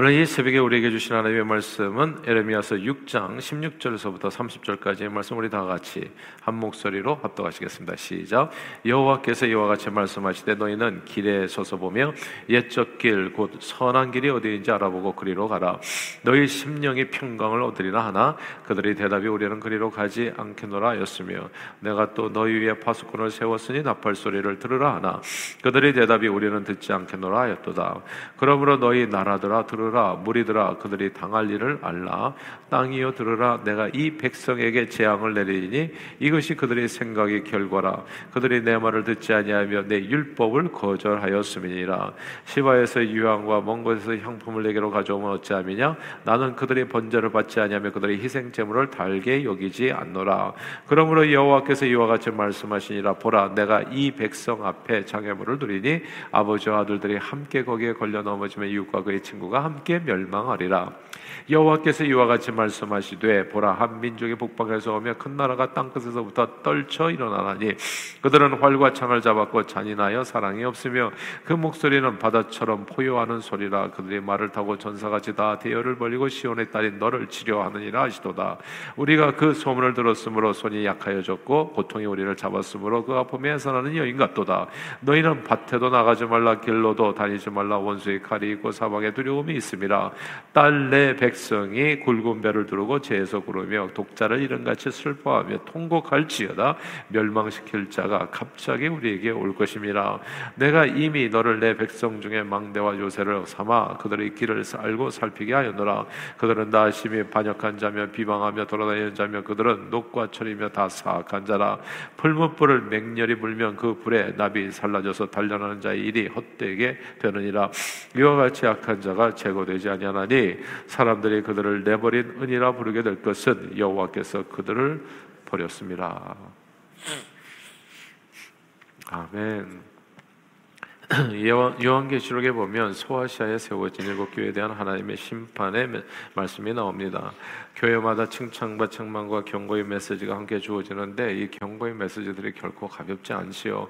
오늘 이 새벽에 우리에게 주신 하나님의 말씀은 에레미야서 6장 16절에서부터 30절까지의 말씀 우리 다 같이 한 목소리로 합독하시겠습니다. 시작. 여호와께서 이와 같이 말씀하시되 너희는 길에 서서 보며 옛적 길 곧 선한 길이 어디인지 알아보고 그리로 가라. 너희 심령이 평강을 얻으리라 하나 그들이 대답이 우리는 그리로 가지 않겠노라였으며 내가 또 너희 위에 파수꾼을 세웠으니 나팔 소리를 들으라 하나 그들이 대답이 우리는 듣지 않겠노라였도다. 그러므로 너희 나라들아 들으라 무리들아 그들이 당할 일을 알라. 땅이여 들으라 내가 이 백성에게 재앙을 내리니 이것이 그들의 생각의 결과라. 그들이 내 말을 듣지 아니하며 내 율법을 거절하였음이니라. 시바에서 유황과 먼 곳에서 향품을 내게로 가져오면 어찌함이냐? 나는 그들의 번제를 받지 아니하며 그들의 희생 제물을 달게 여기지 않노라. 그러므로 여호와께서 이와 같이 말씀하시니라. 보라 내가 이 백성 앞에 장애물을 두리니 아버지와 아들들이 함께 거기에 걸려 넘어지면 이웃과 그의 친구가 함께 멸망하리라. 여호와께서 이와 같이 말씀하시되 보라 한 민족이 북방에서 오며 큰 나라가 땅 끝에서부터 떨쳐 일어나나니 그들은 활과 창을 잡았고 잔인하여 사랑이 없으며 그 목소리는 바다처럼 포효하는 소리라. 그들이 말을 타고 전사같이 다 대열을 벌리고 시온의 딸인 너를 치료하느니라 하시도다. 우리가 그 소문을 들었으므로 손이 약하여졌고 고통이 우리를 잡았으므로 그 아픔에 해산하는 여인 같도다. 너희는 밭에도 나가지 말라 길로도 다니지 말라 원수의 칼이 있고 사방에 두려움이 있음이라 딸내 백성이 굵은 배를 두르고 재에서 구르며 독자를 이른같이 슬퍼하며 통곡할지어다 멸망시킬 자가 갑자기 우리에게 올 것임이라 내가 이미 너를 내 백성 중에 망대와 요새를 삼아 그들의 길을 알고 살피게 하였노라. 그들은 나 심히 반역한 자며 비방하며 돌아다니는 자며 그들은 녹과 철이며 다 사악한 자라. 풀무불을 맹렬히 불면 그 불에 나비 살라져서 단련하는 자의 일이 헛되게 되느니라. 이와 같이 악한 자가 제 거되지 아니하나니 사람들이 그들을 내버린 은이라 부르게 될 것은 여호와께서 그들을 버렸습니다. 아멘. 요한계시록에 보면 소아시아에 세워진 일곱 교회에 대한 하나님의 심판의 말씀이 나옵니다. 교회마다 칭찬과 책망과 경고의 메시지가 함께 주어지는데 이 경고의 메시지들이 결코 가볍지 않지요.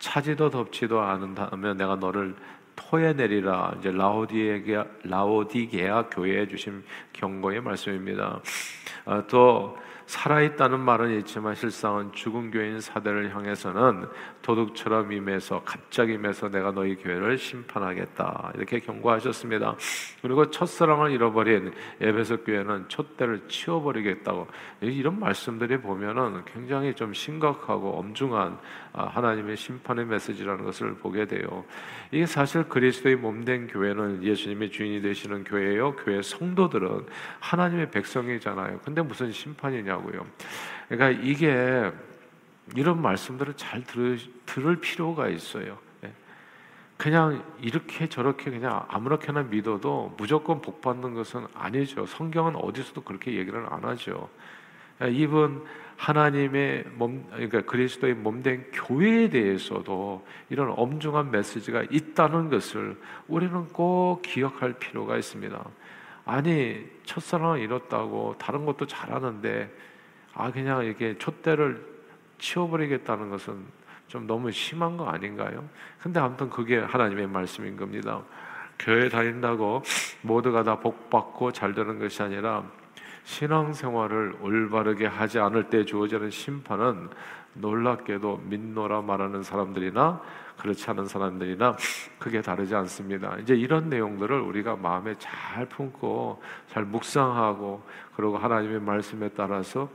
차지도 덥지도 않은다면 내가 너를 토해내리라 이제 라오디게아 라오디게아 교회에 주신 경고의 말씀입니다. 아, 또 살아있다는 말은 있지만 실상은 죽은 교인 사대를 향해서는 도둑처럼 임해서 갑자기 임해서 내가 너희 교회를 심판하겠다 이렇게 경고하셨습니다. 그리고 첫사랑을 잃어버린 에베소 교회는 촛대를 치워버리겠다고 이런 말씀들이 보면은 굉장히 좀 심각하고 엄중한 아, 하나님의 심판의 메시지라는 것을 보게 돼요. 이게 사실 그리스도의 몸된 교회는 예수님의 주인이 되시는 교회예요. 교회 성도들은 하나님의 백성이잖아요. 근데 무슨 심판이냐고요. 그러니까 이게 이런 말씀들을 잘 들을, 들을 필요가 있어요. 예. 그냥 이렇게 저렇게 그냥 아무렇게나 믿어도 무조건 복 받는 것은 아니죠. 성경은 어디서도 그렇게 얘기를 안 하죠. 예, 이분 하나님의 몸, 그러니까 그리스도의 몸된 교회에 대해서도 이런 엄중한 메시지가 있다는 것을 우리는 꼭 기억할 필요가 있습니다. 아니 첫사랑을 잃었다고 다른 것도 잘하는데 아 그냥 이렇게 촛대를 치워버리겠다는 것은 좀 너무 심한 거 아닌가요? 근데 아무튼 그게 하나님의 말씀인 겁니다. 교회 다닌다고 모두가 다 복 받고 잘 되는 것이 아니라 신앙생활을 올바르게 하지 않을 때 주어지는 심판은 놀랍게도 믿노라 말하는 사람들이나 그렇지 않은 사람들이나 크게 다르지 않습니다. 이제 이런 내용들을 우리가 마음에 잘 품고 잘 묵상하고 그리고 하나님의 말씀에 따라서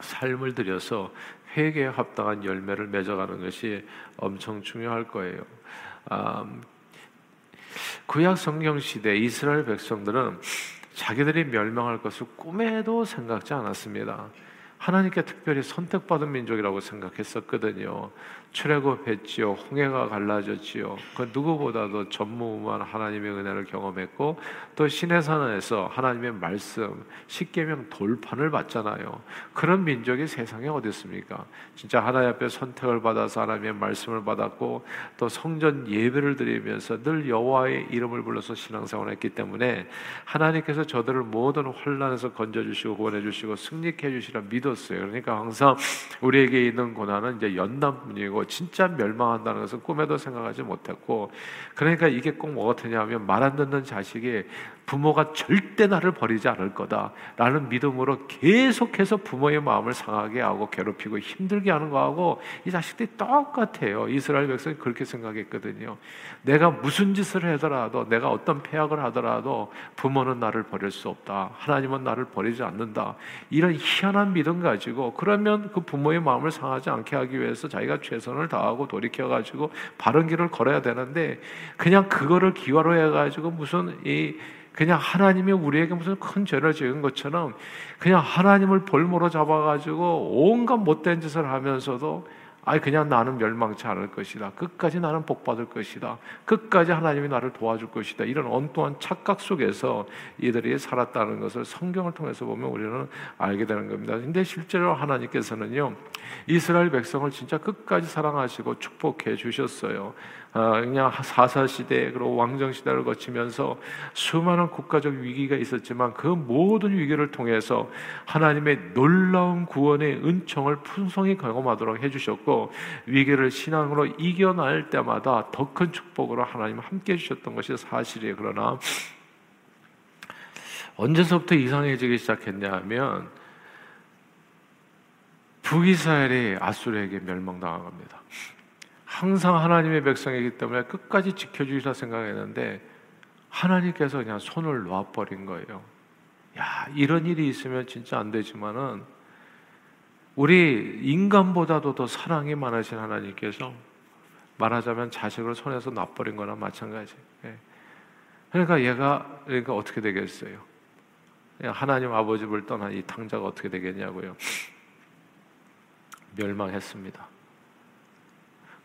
삶을 들여서 회개에 합당한 열매를 맺어가는 것이 엄청 중요할 거예요. 음, 구약 성경 시대 이스라엘 백성들은 자기들이 멸망할 것을 꿈에도 생각지 않았습니다. 하나님께 특별히 선택받은 민족이라고 생각했었거든요. 출애굽했지요. 홍해가 갈라졌지요. 그 누구보다도 전무후무한 하나님의 은혜를 경험했고 또 시내산에서 하나님의 말씀 십계명 돌판을 받잖아요. 그런 민족이 세상에 어디 있습니까? 진짜 하나님 앞에 선택을 받아서 하나님의 말씀을 받았고 또 성전 예배를 드리면서 늘 여호와의 이름을 불러서 신앙생활했기 때문에 하나님께서 저들을 모든 환란에서 건져 주시고 구원해 주시고 승리케 해 주시라 믿었어요. 그러니까 항상 우리에게 있는 고난은 이제 연단뿐이고 진짜 멸망한다는 것은 꿈에도 생각하지 못했고 그러니까 이게 꼭 뭐가 되냐면 말 안 듣는 자식이 부모가 절대 나를 버리지 않을 거다라는 믿음으로 계속해서 부모의 마음을 상하게 하고 괴롭히고 힘들게 하는 거하고 이 자식들이 똑같아요. 이스라엘 백성이 그렇게 생각했거든요. 내가 무슨 짓을 하더라도 내가 어떤 폐악을 하더라도 부모는 나를 버릴 수 없다. 하나님은 나를 버리지 않는다. 이런 희한한 믿음 가지고 그러면 그 부모의 마음을 상하지 않게 하기 위해서 자기가 최선을 다하고 돌이켜 가지고 바른 길을 걸어야 되는데 그냥 그거를 기화로 해 가지고 무슨 이 그냥 하나님이 우리에게 무슨 큰 죄를 지은 것처럼 그냥 하나님을 볼모로 잡아가지고 온갖 못된 짓을 하면서도 아이 그냥 나는 멸망치 않을 것이다. 끝까지 나는 복 받을 것이다. 끝까지 하나님이 나를 도와줄 것이다. 이런 엉뚱한 착각 속에서 이들이 살았다는 것을 성경을 통해서 보면 우리는 알게 되는 겁니다. 근데 실제로 하나님께서는요. 이스라엘 백성을 진짜 끝까지 사랑하시고 축복해 주셨어요. 아, 그냥 사사 시대 그리고 왕정 시대를 거치면서 수많은 국가적 위기가 있었지만 그 모든 위기를 통해서 하나님의 놀라운 구원의 은총을 풍성히 경험하도록 해주셨고 위기를 신앙으로 이겨낼 때마다 더 큰 축복으로 하나님 함께 해주셨던 것이 사실이에요. 그러나 언제서부터 이상해지기 시작했냐면 북이스라엘이 아수르에게 멸망당한 겁니다. 항상 하나님의 백성이기 때문에 끝까지 지켜주시라 생각했는데 하나님께서 그냥 손을 놔버린 거예요. 야, 이런 일이 있으면 진짜 안 되지만은 우리 인간보다도 더 사랑이 많으신 하나님께서 말하자면 자식을 손에서 놔버린 거나 마찬가지. 예. 그러니까 얘가 그러니까 어떻게 되겠어요? 하나님 아버지를 떠난 이 탕자가 어떻게 되겠냐고요. 멸망했습니다.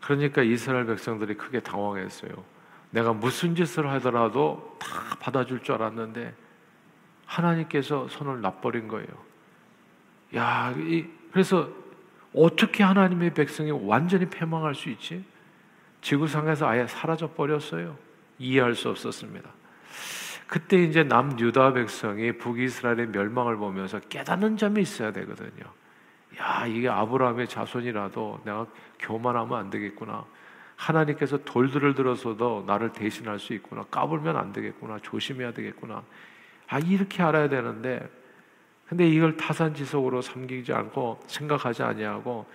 그러니까 이스라엘 백성들이 크게 당황했어요. 내가 무슨 짓을 하더라도 다 받아줄 줄 알았는데 하나님께서 손을 놔버린 거예요. 야, 이, 그래서 어떻게 하나님의 백성이 완전히 패망할 수 있지? 지구상에서 아예 사라져 버렸어요. 이해할 수 없었습니다. 그때 이제 남유다 백성이 북이스라엘의 멸망을 보면서 깨닫는 점이 있어야 되거든요. 야, 이게 아브라함의 자손이라도 내가 교만하면 안 되겠구나. 하나님께서 돌들을 들어서도 나를 대신할 수 있구나. 까불면 안 되겠구나. 조심해야 되겠구나. 아, 이렇게 알아야 되는데, 근데 이걸 타산지석으로 삼기지 않고 생각하지 아니하고,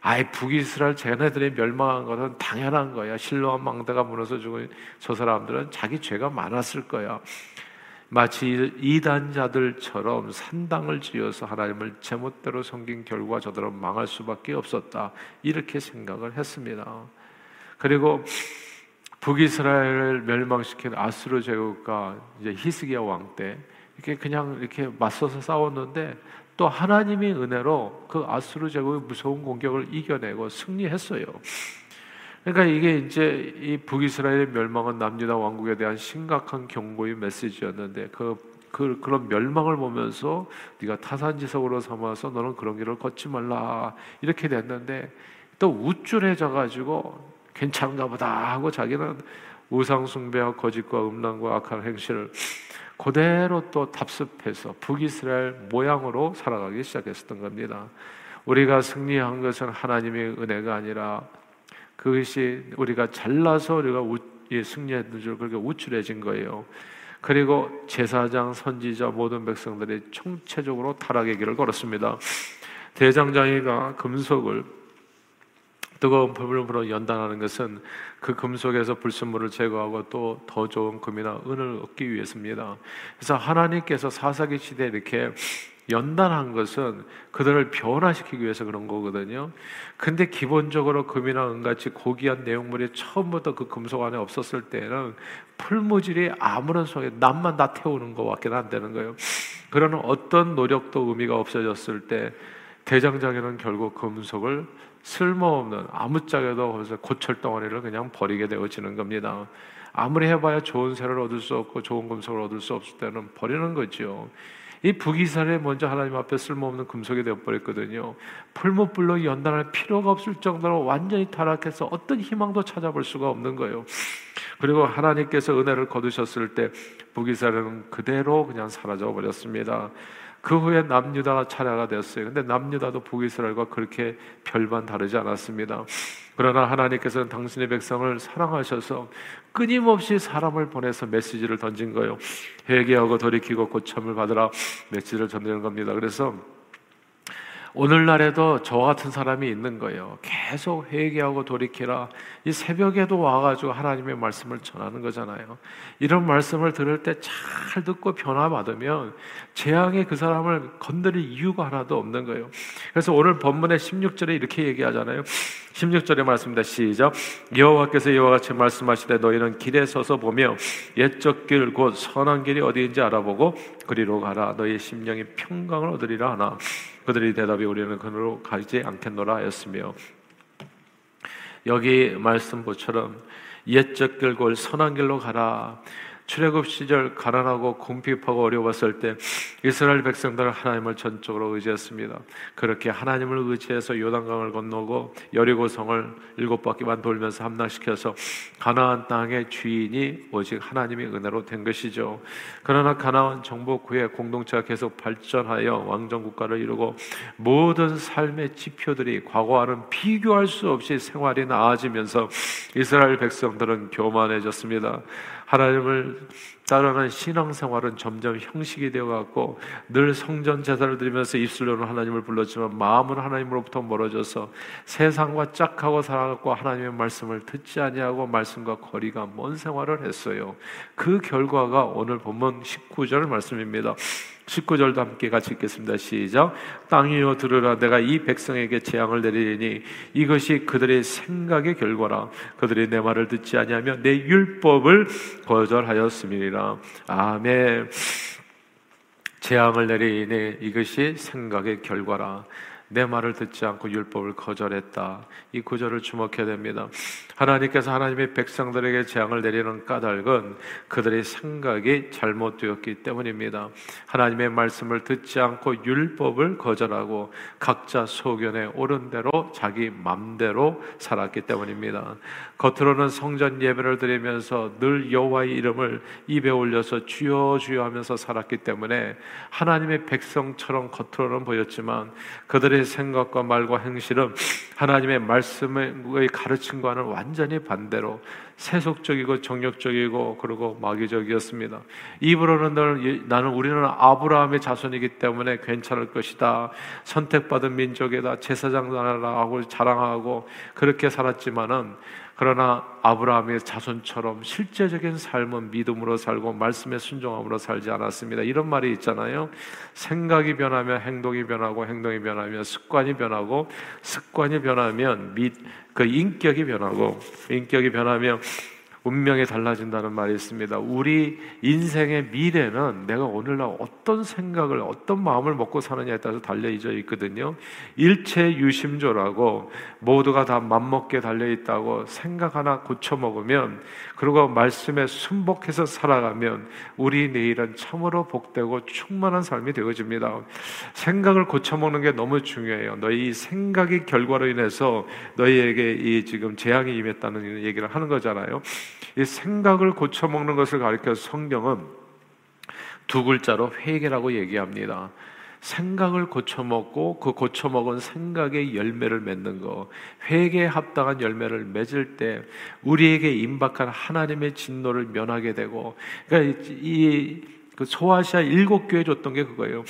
아예 북이스라엘 쟤네들이 멸망한 것은 당연한 거야. 실로암 망대가 무너져 죽은 저 사람들은 자기 죄가 많았을 거야. 마치 이단자들처럼 산당을 지어서 하나님을 제멋대로 섬긴 결과 저들은 망할 수밖에 없었다. 이렇게 생각을 했습니다. 그리고 북이스라엘을 멸망시킨 아수르 제국과 이제 히스기야 왕 때 이렇게 그냥 이렇게 맞서서 싸웠는데 또 하나님의 은혜로 그 아수르 제국의 무서운 공격을 이겨내고 승리했어요. 그러니까 이게 이제 이 북이스라엘의 멸망은 남유다 왕국에 대한 심각한 경고의 메시지였는데 그, 그 그런 멸망을 보면서 네가 타산지석으로 삼아서 너는 그런 길을 걷지 말라 이렇게 됐는데 또 우쭐해져 가지고 괜찮은가 보다 하고 자기는 우상 숭배와 거짓과 음란과 악한 행실을 그대로 또 답습해서 북이스라엘 모양으로 살아가기 시작했었던 겁니다. 우리가 승리한 것은 하나님의 은혜가 아니라 그것이 우리가 잘나서 우리가 우, 예, 승리했는 줄 그렇게 우쭐해진 거예요. 그리고 제사장, 선지자 모든 백성들이 총체적으로 타락의 길을 걸었습니다. 대장장이가 금속을 뜨거운 불로 연단하는 것은 그 금속에서 불순물을 제거하고 또 더 좋은 금이나 은을 얻기 위해서입니다. 그래서 하나님께서 사사기 시대에 이렇게 연단한 것은 그들을 변화시키기 위해서 그런 거거든요. 근데 기본적으로 금이나 은같이 고귀한 내용물이 처음부터 그 금속 안에 없었을 때는 풀무질이 아무런 소리, 남만 다 태우는 것밖에 안 되는 거예요. 그러는 어떤 노력도 의미가 없어졌을 때 대장장에는 결국 금속을 쓸모없는 아무짝에도 고철 덩어리를 그냥 버리게 되어지는 겁니다. 아무리 해봐야 좋은 새를 얻을 수 없고 좋은 금속을 얻을 수 없을 때는 버리는 거죠. 이 북이스라엘 먼저 하나님 앞에 쓸모없는 금속이 되어버렸거든요. 풀무불로 연단할 필요가 없을 정도로 완전히 타락해서 어떤 희망도 찾아볼 수가 없는 거예요. 그리고 하나님께서 은혜를 거두셨을 때 북이스라엘은 그대로 그냥 사라져 버렸습니다. 그 후에 남유다가 차례가 됐어요. 근데 남유다도 북이스라엘과 그렇게 별반 다르지 않았습니다. 그러나 하나님께서는 당신의 백성을 사랑하셔서 끊임없이 사람을 보내서 메시지를 던진 거예요. 회개하고 돌이키고 고참을 받으라 메시지를 전하는 겁니다. 그래서 오늘날에도 저와 같은 사람이 있는 거예요. 계속 회개하고 돌이키라. 이 새벽에도 와가지고 하나님의 말씀을 전하는 거잖아요. 이런 말씀을 들을 때 잘 듣고 변화받으면 재앙에 그 사람을 건드릴 이유가 하나도 없는 거예요. 그래서 오늘 본문의 16절에 이렇게 얘기하잖아요. 16절의 말씀입니다. 시작. 여호와께서 이와 같이 말씀하시되 너희는 길에 서서 보며 옛적 길 곧 선한 길이 어디인지 알아보고 그리로 가라. 너희 심령이 평강을 얻으리라 하나. 그들이 대답이 우리는 그로 가지 않겠노라 하였으며 여기 말씀보처럼 옛적 길골 선한 길로 가라. 출애굽 시절 가난하고 궁핍하고 어려웠을 때 이스라엘 백성들은 하나님을 전적으로 의지했습니다. 그렇게 하나님을 의지해서 요단강을 건너고 여리고성을 일곱 바퀴만 돌면서 함락시켜서 가나안 땅의 주인이 오직 하나님의 은혜로 된 것이죠. 그러나 가나안 정복 후에 공동체가 계속 발전하여 왕정 국가를 이루고 모든 삶의 지표들이 과거와는 비교할 수 없이 생활이 나아지면서 이스라엘 백성들은 교만해졌습니다. 하나님을 따라가는 신앙생활은 점점 형식이 되어갔고 늘 성전 제사를 드리면서 입술로는 하나님을 불렀지만 마음은 하나님으로부터 멀어져서 세상과 짝하고 살아갔고 하나님의 말씀을 듣지 아니하고 말씀과 거리가 먼 생활을 했어요. 그 결과가 오늘 본문 19절 말씀입니다. 19절도 함께 같이 읽겠습니다. 시작. 땅이여 들으라 내가 이 백성에게 재앙을 내리니 이것이 그들의 생각의 결과라. 그들이 내 말을 듣지 아니하며 내 율법을 거절하였음이니라. 아멘. 재앙을 내리니 이것이 생각의 결과라. 내 말을 듣지 않고 율법을 거절했다. 이 구절을 주목해야 됩니다. 하나님께서 하나님의 백성들에게 재앙을 내리는 까닭은 그들의 생각이 잘못되었기 때문입니다. 하나님의 말씀을 듣지 않고 율법을 거절하고 각자 소견에 옳은 대로 자기 맘대로 살았기 때문입니다. 겉으로는 성전 예배를 드리면서 늘 여호와의 이름을 입에 올려서 주여 주여 하면서 살았기 때문에 하나님의 백성처럼 겉으로는 보였지만 그들의 생각과 말과 행실은 하나님의 말씀의 가르침과는 완전히 반대로 세속적이고 정력적이고 그리고 마귀적이었습니다. 입으로는 늘 나는 우리는 아브라함의 자손이기 때문에 괜찮을 것이다. 선택받은 민족이다. 제사장 나라라고 자랑하고 그렇게 살았지만은 그러나 아브라함의 자손처럼 실제적인 삶은 믿음으로 살고 말씀에 순종함으로 살지 않았습니다. 이런 말이 있잖아요. 생각이 변하면 행동이 변하고 행동이 변하면 습관이 변하고 습관이 변하면 그 인격이 변하고 인격이 변하면 운명이 달라진다는 말이 있습니다. 우리 인생의 미래는 내가 오늘날 어떤 생각을 어떤 마음을 먹고 사느냐에 따라서 달려 있거든요. 일체 유심조라고 모두가 다 맘먹게 달려 있다고 생각 하나 고쳐 먹으면 그리고 말씀에 순복해서 살아가면 우리 내일은 참으로 복되고 충만한 삶이 되어집니다. 생각을 고쳐 먹는 게 너무 중요해요. 너희 생각의 결과로 인해서 너희에게 이 지금 재앙이 임했다는 얘기를 하는 거잖아요. 이 생각을 고쳐먹는 것을 가리켜 성경은 두 글자로 회개라고 얘기합니다. 생각을 고쳐먹고 그 고쳐먹은 생각의 열매를 맺는 거, 회개에 합당한 열매를 맺을 때 우리에게 임박한 하나님의 진노를 면하게 되고, 그러니까 이 그 소아시아 일곱 교회 줬던 게 그거예요.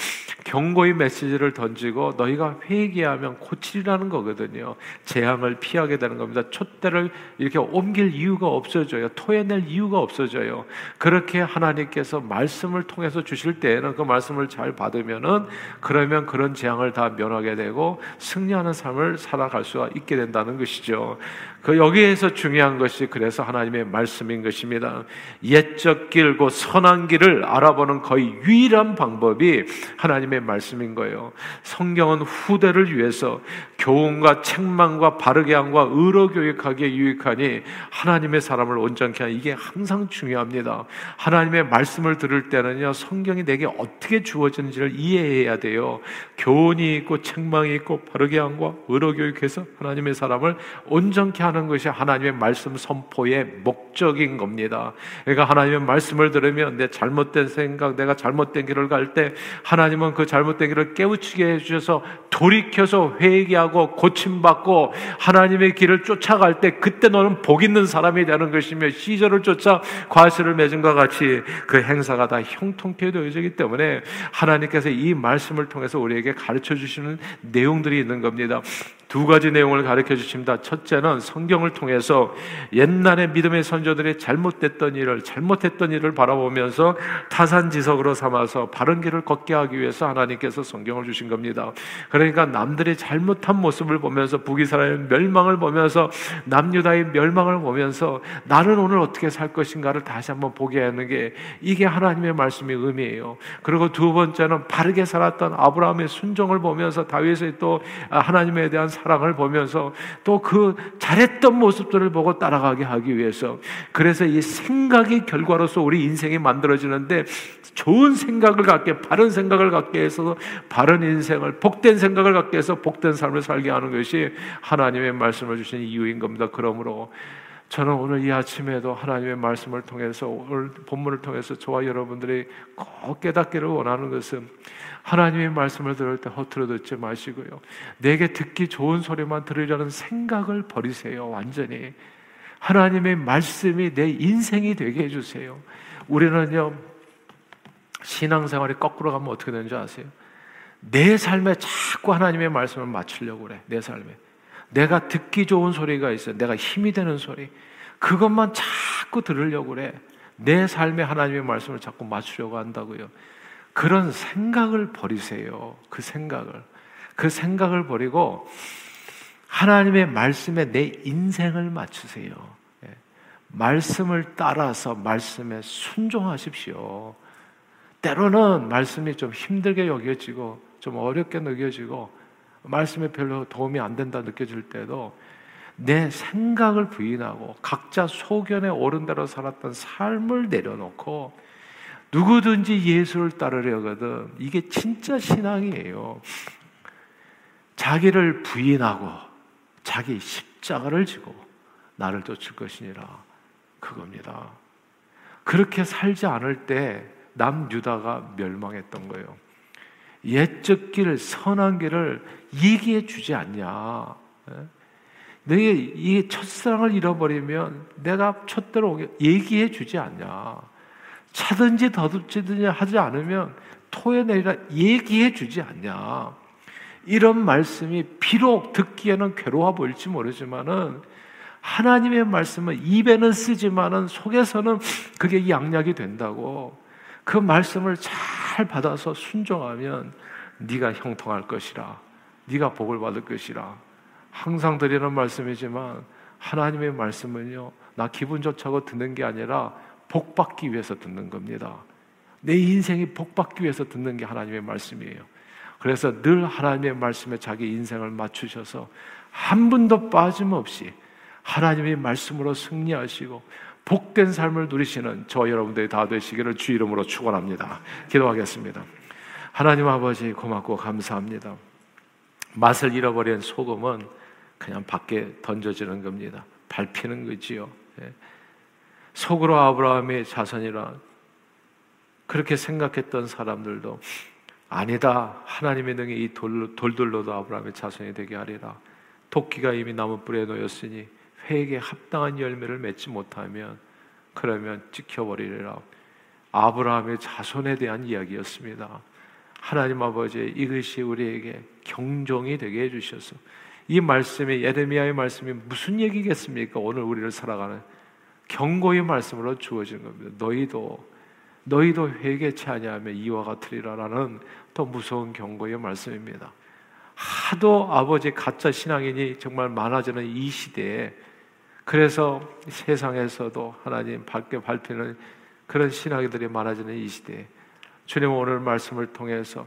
경고의 메시지를 던지고 너희가 회개하면 고치리라는 거거든요. 재앙을 피하게 되는 겁니다. 촛대를 이렇게 옮길 이유가 없어져요. 토해낼 이유가 없어져요. 그렇게 하나님께서 말씀을 통해서 주실 때에는 그 말씀을 잘 받으면은 그러면 그런 재앙을 다 면하게 되고 승리하는 삶을 살아갈 수가 있게 된다는 것이죠. 그 여기에서 중요한 것이 그래서 하나님의 말씀인 것입니다. 옛적 길고 선한 길을 알아 보는 거의 유일한 방법이 하나님의 말씀인 거예요. 성경은 후대를 위해서 교훈과 책망과 바르게 함과 의로 교육하기에 유익하니 하나님의 사람을 온전케 하는 이게 항상 중요합니다. 하나님의 말씀을 들을 때는요 성경이 내게 어떻게 주어지는지를 이해해야 돼요. 교훈이 있고 책망이 있고 바르게 함과 의로 교육해서 하나님의 사람을 온전케 하는 것이 하나님의 말씀 선포의 목적인 겁니다. 그러니까 하나님의 말씀을 들으면 내 잘못된 생 각, 내가 잘못된 길을 갈 때 하나님은 그 잘못된 길을 깨우치게 해주셔서 돌이켜서 회개하고 고침받고 하나님의 길을 쫓아갈 때 그때 너는 복 있는 사람이 되는 것이며 시절을 쫓아 과실을 맺은 것 같이 그 행사가 다 형통케 되어지기 때문에 하나님께서 이 말씀을 통해서 우리에게 가르쳐 주시는 내용들이 있는 겁니다. 두 가지 내용을 가르쳐 주십니다. 첫째는 성경을 통해서 옛날의 믿음의 선조들이 잘못됐던 일을 잘못했던 일을 바라보면서 타산지석으로 삼아서 바른 길을 걷게 하기 위해서 하나님께서 성경을 주신 겁니다. 그러니까 남들이 잘못한 모습을 보면서 북이스라엘 멸망을 보면서 남유다의 멸망을 보면서 나는 오늘 어떻게 살 것인가를 다시 한번 보게 하는 게 이게 하나님의 말씀의 의미예요. 그리고 두 번째는 바르게 살았던 아브라함의 순종을 보면서 다윗의 또 하나님에 대한 사랑을 보면서 또 그 잘했던 모습들을 보고 따라가게 하기 위해서 그래서 이 생각의 결과로서 우리 인생이 만들어지는데 좋은 생각을 갖게 바른 생각을 갖게 해서 바른 인생을 복된 생각을 갖게 해서 복된 삶을 살게 하는 것이 하나님의 말씀을 주신 이유인 겁니다. 그러므로 저는 오늘 이 아침에도 하나님의 말씀을 통해서 오늘 본문을 통해서 저와 여러분들이 꼭 깨닫기를 원하는 것은 하나님의 말씀을 들을 때 허투루 듣지 마시고요. 내게 듣기 좋은 소리만 들으려는 생각을 버리세요. 완전히. 하나님의 말씀이 내 인생이 되게 해주세요. 우리는요, 신앙생활이 거꾸로 가면 어떻게 되는 줄 아세요? 내 삶에 자꾸 하나님의 말씀을 맞추려고 그래. 내 삶에. 내가 듣기 좋은 소리가 있어요. 내가 힘이 되는 소리. 그것만 자꾸 들으려고 그래. 내 삶에 하나님의 말씀을 자꾸 맞추려고 한다고요. 그런 생각을 버리세요. 그 생각을. 그 생각을 버리고 하나님의 말씀에 내 인생을 맞추세요. 예. 말씀을 따라서 말씀에 순종하십시오. 때로는 말씀이 좀 힘들게 여겨지고 좀 어렵게 느껴지고 말씀에 별로 도움이 안 된다 느껴질 때도 내 생각을 부인하고 각자 소견에 오른 대로 살았던 삶을 내려놓고 누구든지 예수를 따르려거든 이게 진짜 신앙이에요. 자기를 부인하고 자기 십자가를 지고 나를 쫓을 것이니라 그겁니다. 그렇게 살지 않을 때 남유다가 멸망했던 거예요. 옛적 길, 선한 길을 얘기해 주지 않냐. 너희 이 첫사랑을 잃어버리면 내가 첫대로 얘기해 주지 않냐. 차든지 더듬든지 하지 않으면 토해내리라 얘기해 주지 않냐. 이런 말씀이 비록 듣기에는 괴로워 보일지 모르지만은 하나님의 말씀은 입에는 쓰지만은 속에서는 그게 양약이 된다고 그 말씀을 잘 받아서 순종하면 네가 형통할 것이라. 네가 복을 받을 것이라. 항상 드리는 말씀이지만 하나님의 말씀은요. 나 기분 좋자고 듣는 게 아니라 복 받기 위해서 듣는 겁니다. 내 인생이 복 받기 위해서 듣는 게 하나님의 말씀이에요. 그래서 늘 하나님의 말씀에 자기 인생을 맞추셔서 한 분도 빠짐없이 하나님의 말씀으로 승리하시고 복된 삶을 누리시는 저 여러분들이 다 되시기를 주 이름으로 축원합니다. 기도하겠습니다. 하나님 아버지 고맙고 감사합니다. 맛을 잃어버린 소금은 그냥 밖에 던져지는 겁니다. 밟히는 거지요. 예. 속으로 아브라함의 자손이라 그렇게 생각했던 사람들도 아니다. 하나님의 능히 이 돌, 돌들로도 아브라함의 자손이 되게 하리라. 도끼가 이미 나무 뿌리에 놓였으니 회에게 합당한 열매를 맺지 못하면 그러면 찍혀버리리라. 아브라함의 자손에 대한 이야기였습니다. 하나님 아버지 이것이 우리에게 경종이 되게 해주셔서 이 말씀이 예레미야의 말씀이 무슨 얘기겠습니까? 오늘 우리를 살아가는 경고의 말씀으로 주어진 겁니다. 너희도 너희도 회개치 아니하면 이와 같으리라라는 더 무서운 경고의 말씀입니다. 하도 아버지 가짜 신앙인이 정말 많아지는 이 시대에 그래서 세상에서도 하나님 밝게 밟히는 그런 신학들이 많아지는 이 시대에 주님 오늘 말씀을 통해서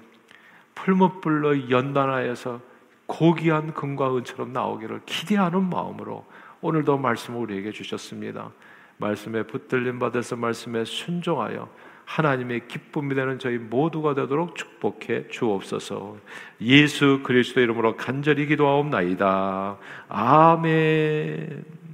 풀무불로 연단하여서 고귀한 금과 은처럼 나오기를 기대하는 마음으로 오늘도 말씀을 우리에게 주셨습니다. 말씀에 붙들림 받아서 말씀에 순종하여 하나님의 기쁨이 되는 저희 모두가 되도록 축복해 주옵소서. 예수 그리스도 이름으로 간절히 기도하옵나이다. 아멘.